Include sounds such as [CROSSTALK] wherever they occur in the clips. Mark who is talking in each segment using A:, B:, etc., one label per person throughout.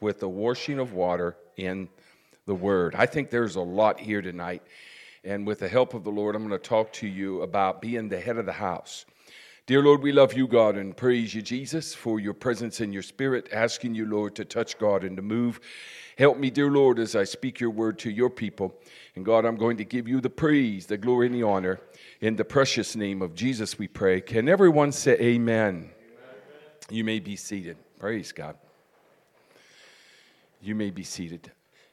A: with the washing of water in the Word. I think there's a lot here tonight. And with the help of the Lord, I'm going to talk to you about being the head of the house. Dear Lord, we love you, God, and praise you, Jesus, for your presence and your spirit, asking you, Lord, to touch God and to move. Help me, dear Lord, as I speak your word to your people. And God, I'm going to give you the praise, the glory, and the honor. In the precious name of Jesus, we pray. Can everyone say amen? amen. You may be seated. Praise God. You may be seated.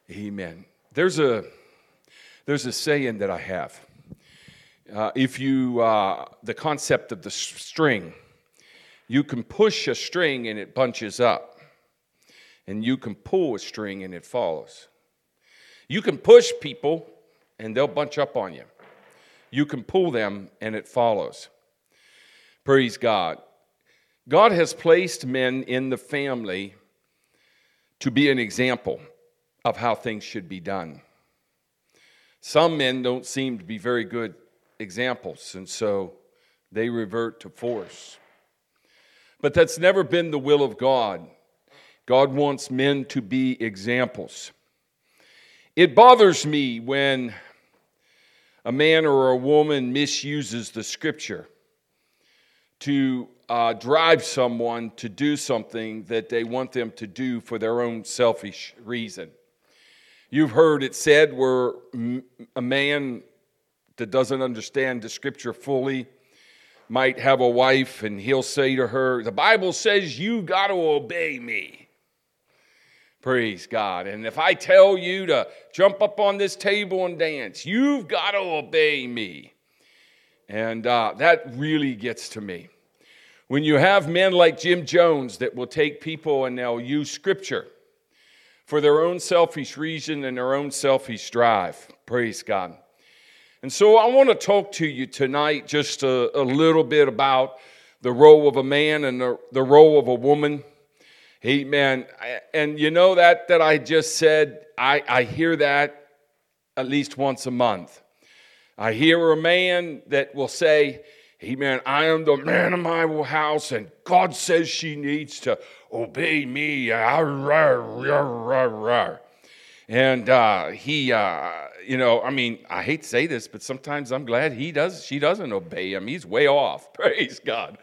A: Amen. There's a there's a saying that I have. Uh, if you uh, the concept of the string, you can push a string and it bunches up, and you can pull a string and it follows. You can push people and they'll bunch up on you. You can pull them and it follows. Praise God. God has placed men in the family to be an example of how things should be done. Some men don't seem to be very good examples, and so they revert to force. But that's never been the will of God. God wants men to be examples. It bothers me when a man or a woman misuses the scripture to uh, drive someone to do something that they want them to do for their own selfish reason. You've heard it said where a man that doesn't understand the scripture fully might have a wife and he'll say to her, The Bible says you got to obey me. Praise God. And if I tell you to jump up on this table and dance, you've got to obey me. And uh, that really gets to me. When you have men like Jim Jones that will take people and they'll use scripture for their own selfish reason and their own selfish drive. Praise God. And so I want to talk to you tonight just a, a little bit about the role of a man and the, the role of a woman Amen. And you know that that I just said, I, I hear that at least once a month. I hear a man that will say, Amen, I am the man of my house, and God says she needs to obey me. And uh, he, uh, you know, I mean, I hate to say this, but sometimes I'm glad he does. She doesn't obey him. He's way off. [LAUGHS] Praise God.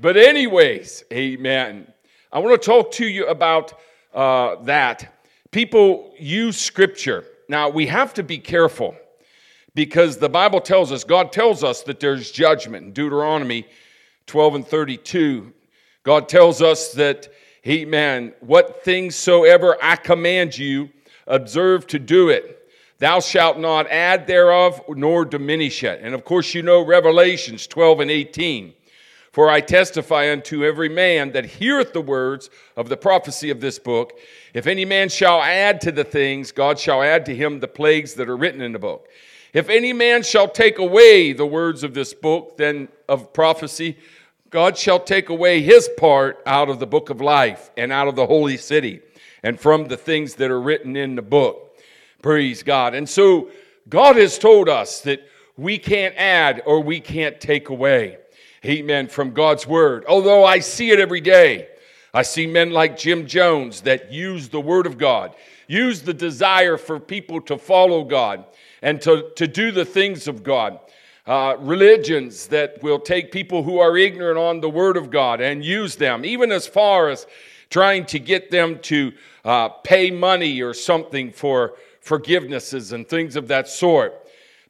A: But anyways, Amen. I want to talk to you about uh, that. People use scripture. Now, we have to be careful because the Bible tells us, God tells us that there's judgment. In Deuteronomy 12 and 32, God tells us that, He, man, what things soever I command you, observe to do it. Thou shalt not add thereof nor diminish it. And of course, you know Revelations 12 and 18. For I testify unto every man that heareth the words of the prophecy of this book, if any man shall add to the things, God shall add to him the plagues that are written in the book. If any man shall take away the words of this book, then of prophecy, God shall take away his part out of the book of life and out of the holy city and from the things that are written in the book. Praise God. And so God has told us that we can't add or we can't take away amen, from God's word. Although I see it every day. I see men like Jim Jones that use the word of God, use the desire for people to follow God and to, to do the things of God. Uh, religions that will take people who are ignorant on the word of God and use them, even as far as trying to get them to uh, pay money or something for forgivenesses and things of that sort.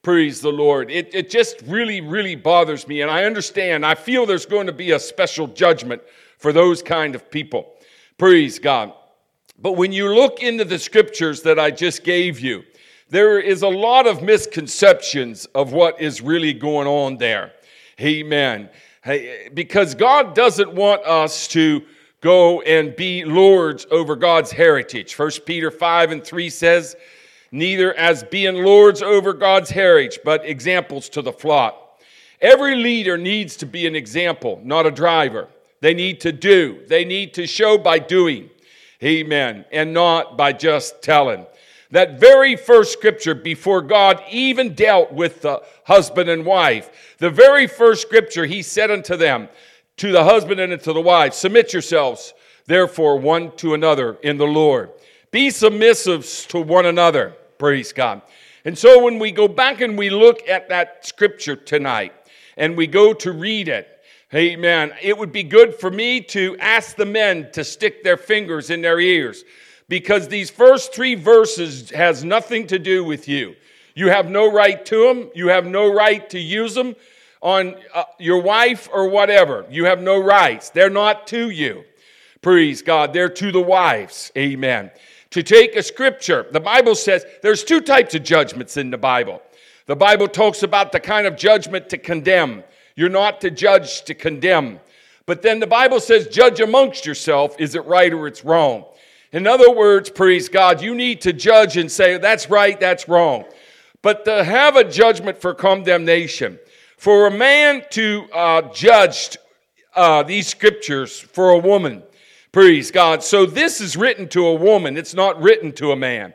A: Praise the Lord. It, it just really, really bothers me. And I understand, I feel there's going to be a special judgment for those kind of people. Praise God. But when you look into the scriptures that I just gave you, there is a lot of misconceptions of what is really going on there. Amen. Hey, because God doesn't want us to go and be lords over God's heritage. First Peter 5 and 3 says, neither as being lords over God's heritage, but examples to the flock. Every leader needs to be an example, not a driver. They need to do, they need to show by doing. Amen. And not by just telling. That very first scripture before God even dealt with the husband and wife, the very first scripture he said unto them, to the husband and to the wife, submit yourselves therefore one to another in the Lord. Be submissive to one another. Praise God. And so when we go back and we look at that scripture tonight and we go to read it, Amen. It would be good for me to ask the men to stick their fingers in their ears because these first three verses has nothing to do with you. You have no right to them. You have no right to use them on uh, your wife or whatever. You have no rights. They're not to you. Praise God. They're to the wives. Amen. To take a scripture, the Bible says there's two types of judgments in the Bible. The Bible talks about the kind of judgment to condemn. You're not to judge to condemn. But then the Bible says, judge amongst yourself. Is it right or it's wrong? In other words, praise God, you need to judge and say, that's right, that's wrong. But to have a judgment for condemnation, for a man to uh, judge uh, these scriptures for a woman, praise God. So this is written to a woman, it's not written to a man.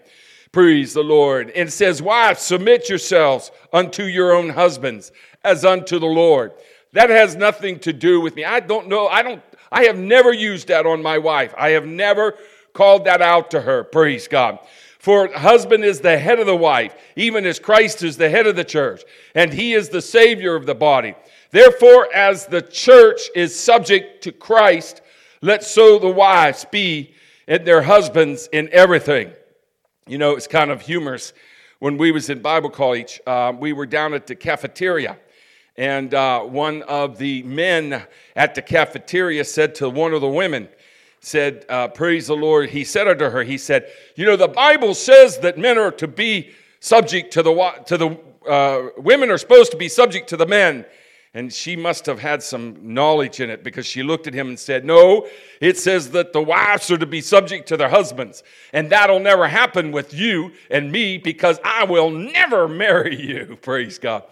A: Praise the Lord. And it says, Wives, submit yourselves unto your own husbands as unto the Lord. That has nothing to do with me. I don't know. I don't, I have never used that on my wife. I have never called that out to her. Praise God. For husband is the head of the wife, even as Christ is the head of the church, and he is the Savior of the body. Therefore, as the church is subject to Christ, let so the wives be in their husbands in everything. You know, it's kind of humorous. When we was in Bible college, uh, we were down at the cafeteria, and uh, one of the men at the cafeteria said to one of the women, said, uh, Praise the Lord. He said unto her, He said, You know, the Bible says that men are to be subject to the, to the uh, women are supposed to be subject to the men. And she must have had some knowledge in it because she looked at him and said, No, it says that the wives are to be subject to their husbands. And that'll never happen with you and me because I will never marry you. [LAUGHS] Praise God.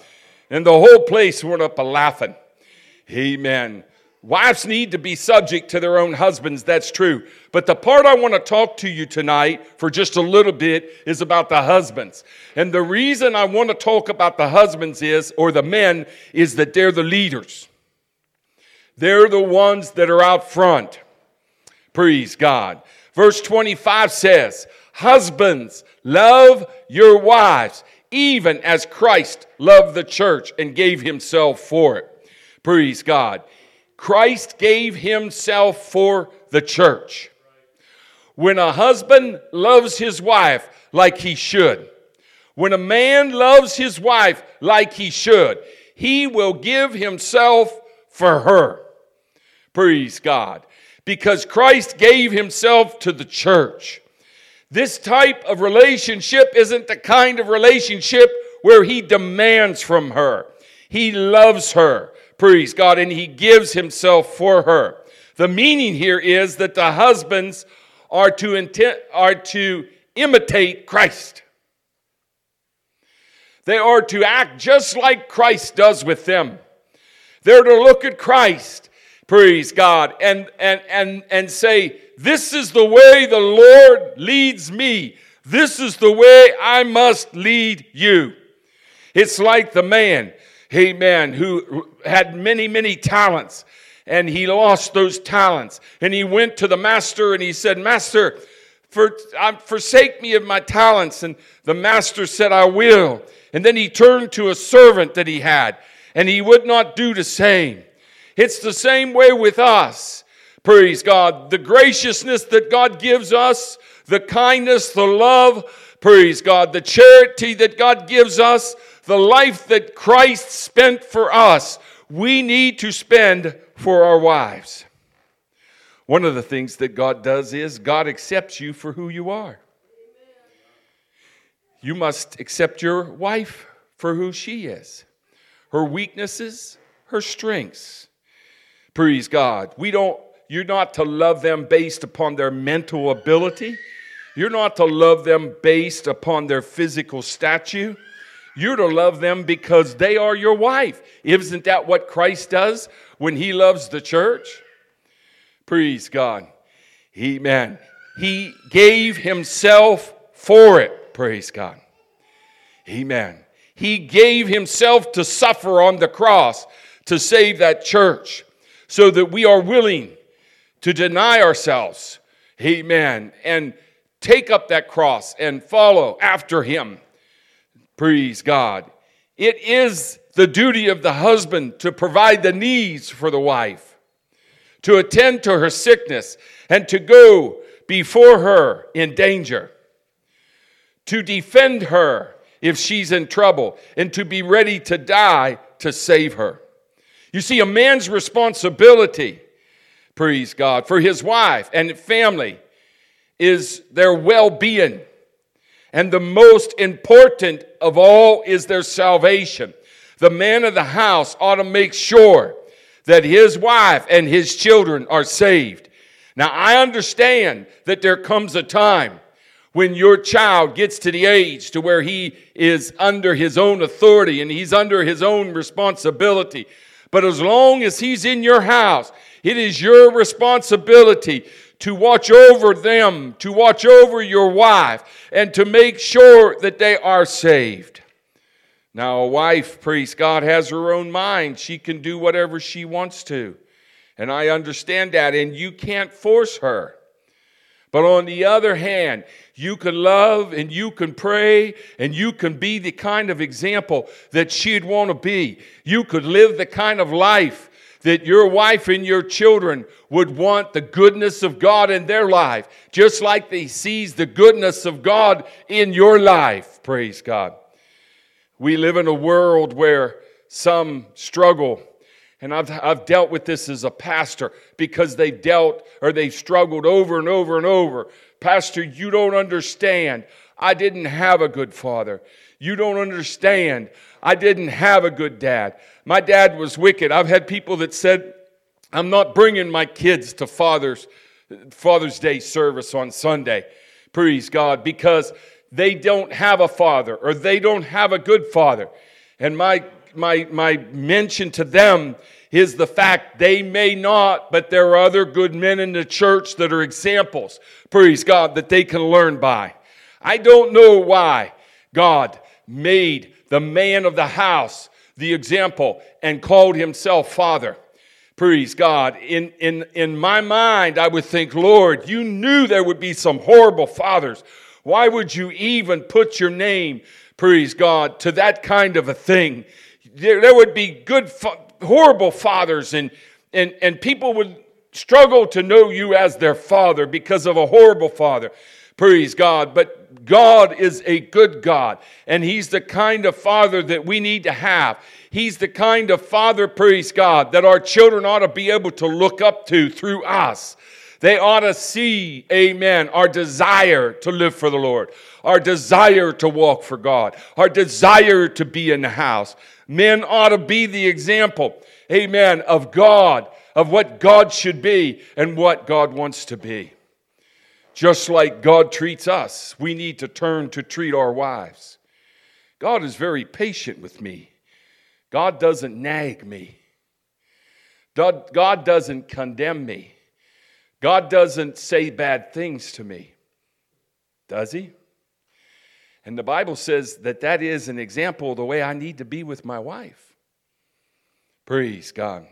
A: And the whole place went up a laughing. Amen. Wives need to be subject to their own husbands, that's true. But the part I want to talk to you tonight for just a little bit is about the husbands. And the reason I want to talk about the husbands is, or the men, is that they're the leaders. They're the ones that are out front. Praise God. Verse 25 says, Husbands, love your wives, even as Christ loved the church and gave himself for it. Praise God. Christ gave himself for the church. When a husband loves his wife like he should, when a man loves his wife like he should, he will give himself for her. Praise God. Because Christ gave himself to the church. This type of relationship isn't the kind of relationship where he demands from her. He loves her praise God, and he gives himself for her. The meaning here is that the husbands are to, intent, are to imitate Christ. They are to act just like Christ does with them. They're to look at Christ, praise God, and, and, and, and say, This is the way the Lord leads me. This is the way I must lead you. It's like the man amen, who had many, many talents. And he lost those talents. And he went to the master and he said, Master, for, um, forsake me of my talents. And the master said, I will. And then he turned to a servant that he had, and he would not do the same. It's the same way with us. Praise God. The graciousness that God gives us, the kindness, the love, praise God, the charity that God gives us, the life that Christ spent for us, we need to spend for our wives. One of the things that God does is God accepts you for who you are. You must accept your wife for who she is her weaknesses, her strengths. Praise God. We don't, you're not to love them based upon their mental ability. You're not to love them based upon their physical stature. You're to love them because they are your wife. Isn't that what Christ does when he loves the church? Praise God. Amen. He gave himself for it. Praise God. Amen. He gave himself to suffer on the cross to save that church so that we are willing to deny ourselves, amen, and take up that cross and follow after him. Praise God. It is the duty of the husband to provide the needs for the wife, to attend to her sickness, and to go before her in danger, to defend her if she's in trouble, and to be ready to die to save her. You see, a man's responsibility, praise God, for his wife and family is their well being. And the most important of all is their salvation. The man of the house ought to make sure that his wife and his children are saved. Now, I understand that there comes a time when your child gets to the age to where he is under his own authority and he's under his own responsibility. But as long as he's in your house, it is your responsibility to watch over them, to watch over your wife, and to make sure that they are saved. Now, a wife, priest, God, has her own mind. She can do whatever she wants to. And I understand that, and you can't force her. But on the other hand, you can love and you can pray and you can be the kind of example that she'd want to be. You could live the kind of life that your wife and your children would want the goodness of God in their life, just like they sees the goodness of God in your life. Praise God. We live in a world where some struggle and I've, I've dealt with this as a pastor because they've dealt or they've struggled over and over and over. Pastor, you don't understand. I didn't have a good father. You don't understand. I didn't have a good dad. My dad was wicked. I've had people that said, I'm not bringing my kids to Father's, Father's Day service on Sunday. Praise God, because they don't have a father or they don't have a good father. And my my, my mention to them is the fact they may not, but there are other good men in the church that are examples, praise God, that they can learn by. I don't know why God made the man of the house the example and called himself father. Praise God. In, in, in my mind, I would think, Lord, you knew there would be some horrible fathers. Why would you even put your name, praise God, to that kind of a thing? there, there would be good, horrible fathers, and, and, and people would struggle to know you as their father because of a horrible father. Praise God. But God is a good God, and He's the kind of father that we need to have. He's the kind of father, praise God, that our children ought to be able to look up to through us. They ought to see, amen, our desire to live for the Lord, our desire to walk for God, our desire to be in the house. Men ought to be the example, amen, of God, of what God should be and what God wants to be. Just like God treats us, we need to turn to treat our wives. God is very patient with me. God doesn't nag me. God, doesn't condemn me. God doesn't say bad things to me. Does He? And the Bible says that that is an example of the way I need to be with my wife. Praise God.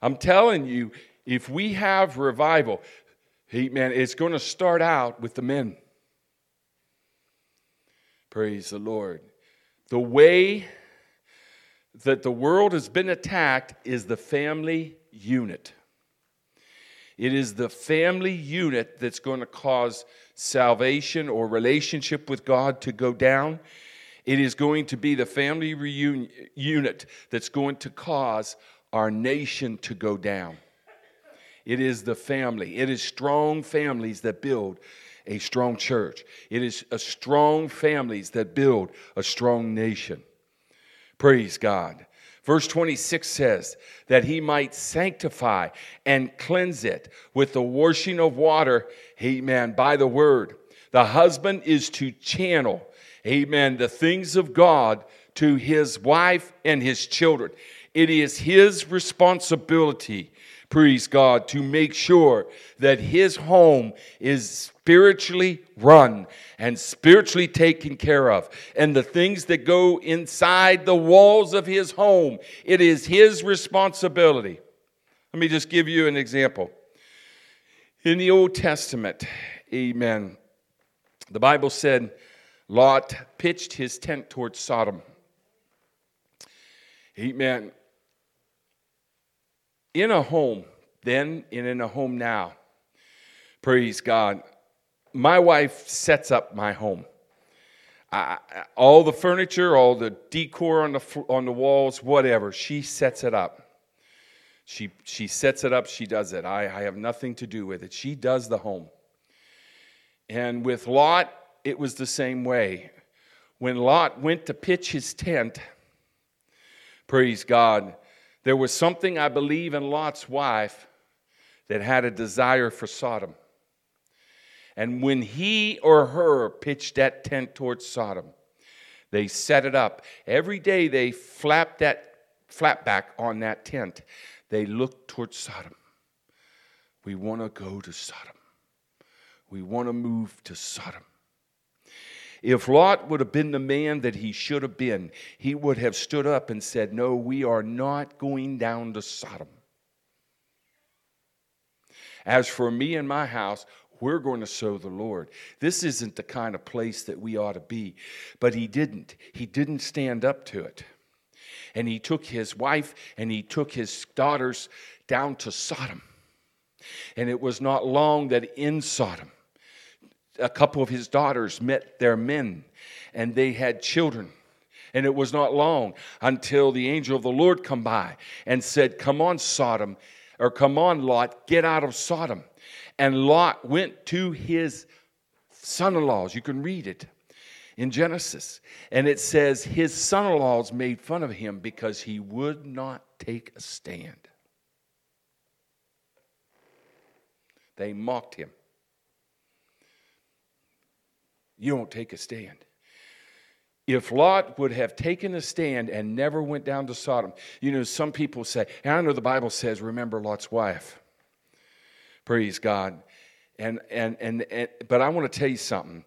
A: I'm telling you, if we have revival, hey, man, it's going to start out with the men. Praise the Lord. The way that the world has been attacked is the family unit. It is the family unit that's going to cause salvation or relationship with God to go down. It is going to be the family reunion, unit that's going to cause our nation to go down. It is the family. It is strong families that build a strong church. It is a strong families that build a strong nation. Praise God. Verse 26 says that he might sanctify and cleanse it with the washing of water, amen, by the word. The husband is to channel, amen, the things of God to his wife and his children. It is his responsibility, praise God, to make sure that his home is spiritually run and spiritually taken care of. And the things that go inside the walls of his home, it is his responsibility. Let me just give you an example. In the Old Testament, amen, the Bible said Lot pitched his tent towards Sodom. Amen. In a home, then and in a home now, praise God, my wife sets up my home. I, all the furniture, all the decor on the on the walls, whatever, she sets it up. She she sets it up. She does it. I, I have nothing to do with it. She does the home. And with Lot, it was the same way. When Lot went to pitch his tent, praise God, there was something I believe in Lot's wife that had a desire for Sodom. And when he or her pitched that tent towards Sodom, they set it up. Every day they flapped that flap back on that tent. They looked towards Sodom. We want to go to Sodom. We want to move to Sodom. If Lot would have been the man that he should have been, he would have stood up and said, No, we are not going down to Sodom. As for me and my house, we're going to serve the Lord. This isn't the kind of place that we ought to be. But he didn't. He didn't stand up to it. And he took his wife and he took his daughters down to Sodom. And it was not long that in Sodom, a couple of his daughters met their men and they had children. And it was not long until the angel of the Lord come by and said, Come on, Sodom, or come on, Lot, get out of Sodom. And Lot went to his son in laws. You can read it in Genesis. And it says, His son in laws made fun of him because he would not take a stand. They mocked him. You don't take a stand. If Lot would have taken a stand and never went down to Sodom, you know, some people say, and I know the Bible says, remember Lot's wife. Praise God. And, and, and, and but I want to tell you something.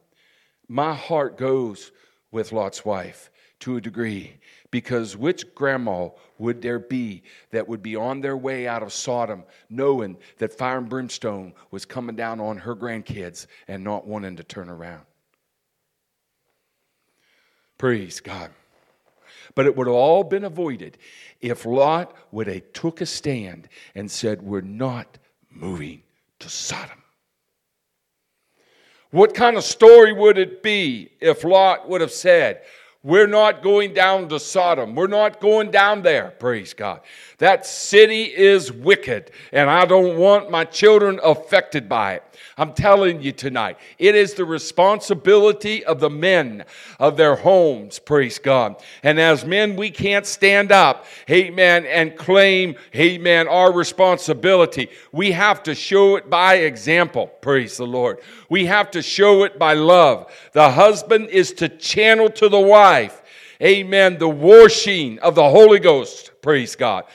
A: My heart goes with Lot's wife to a degree because which grandma would there be that would be on their way out of Sodom knowing that fire and brimstone was coming down on her grandkids and not wanting to turn around? Praise God. But it would have all been avoided if Lot would have took a stand and said, We're not moving to Sodom. What kind of story would it be if Lot would have said, We're not going down to Sodom. We're not going down there. Praise God. That city is wicked, and I don't want my children affected by it. I'm telling you tonight, it is the responsibility of the men of their homes, praise God. And as men, we can't stand up, amen, and claim, amen, our responsibility. We have to show it by example, praise the Lord. We have to show it by love. The husband is to channel to the wife, amen, the washing of the Holy Ghost, praise God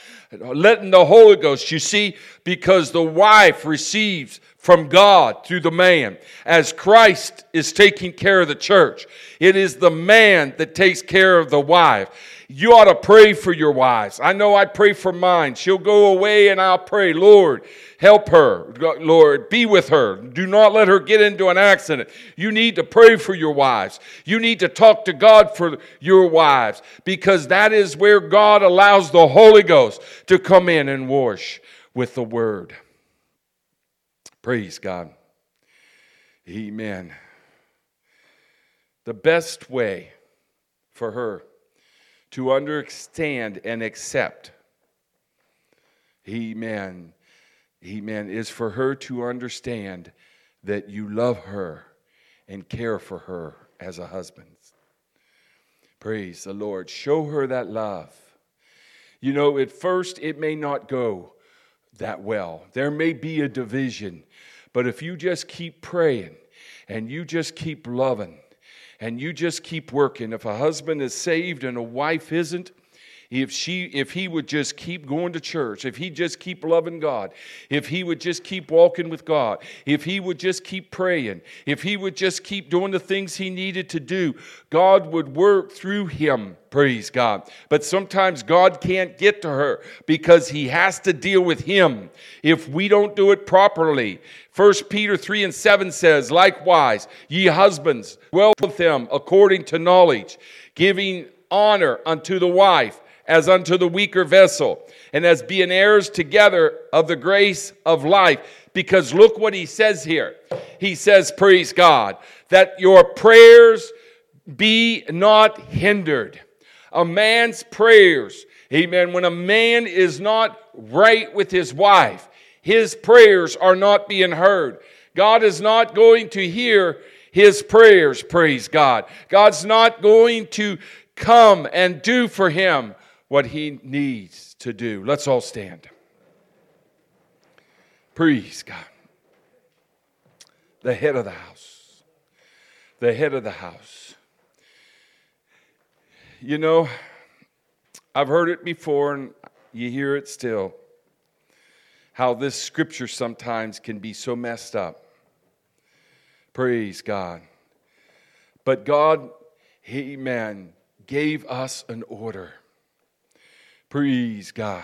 A: letting the Holy Ghost, you see, because the wife receives from God through the man. As Christ is taking care of the church, it is the man that takes care of the wife. You ought to pray for your wives. I know I pray for mine. She'll go away and I'll pray, Lord, help her. Lord, be with her. Do not let her get into an accident. You need to pray for your wives. You need to talk to God for your wives because that is where God allows the Holy Ghost to come in and wash with the word. Praise God. Amen. The best way for her to understand and accept, amen, amen, is for her to understand that you love her and care for her as a husband. Praise the Lord. Show her that love. You know, at first it may not go that well. There may be a division, but if you just keep praying and you just keep loving and you just keep working, if a husband is saved and a wife isn't, if she if he would just keep going to church if he just keep loving god if he would just keep walking with god if he would just keep praying if he would just keep doing the things he needed to do god would work through him. Praise god. But sometimes god can't get to her because he has to deal with him. If we don't do it properly 1 peter 3 and 7 says likewise ye husbands dwell with them according to knowledge giving honor unto the wife as unto the weaker vessel, and as being heirs together of the grace of life. Because look what he says here. He says, Praise God, that your prayers be not hindered. A man's prayers, amen, when a man is not right with his wife, his prayers are not being heard. God is not going to hear his prayers, praise God. God's not going to come and do for him what he needs to do. Let's all stand. Praise God. The head of the house. The head of the house. You know, I've heard it before and you hear it still. How this scripture sometimes can be so messed up. Praise God. But God, Amen, gave us an order. Praise God.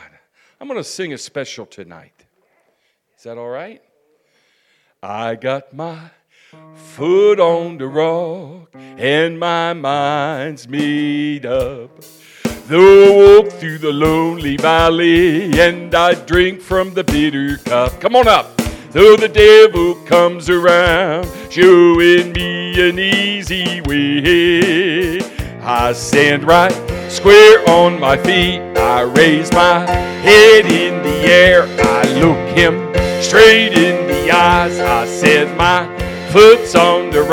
A: I'm going to sing a special tonight. Is that all right? I got my foot on the rock and my mind's made up. Though I walk through the lonely valley and I drink from the bitter cup. Come on up. Though the devil comes around, showing me an easy way, I stand right square on my feet. I raise my head in the air. I look him straight in the eyes. I said, My foot's on the rock.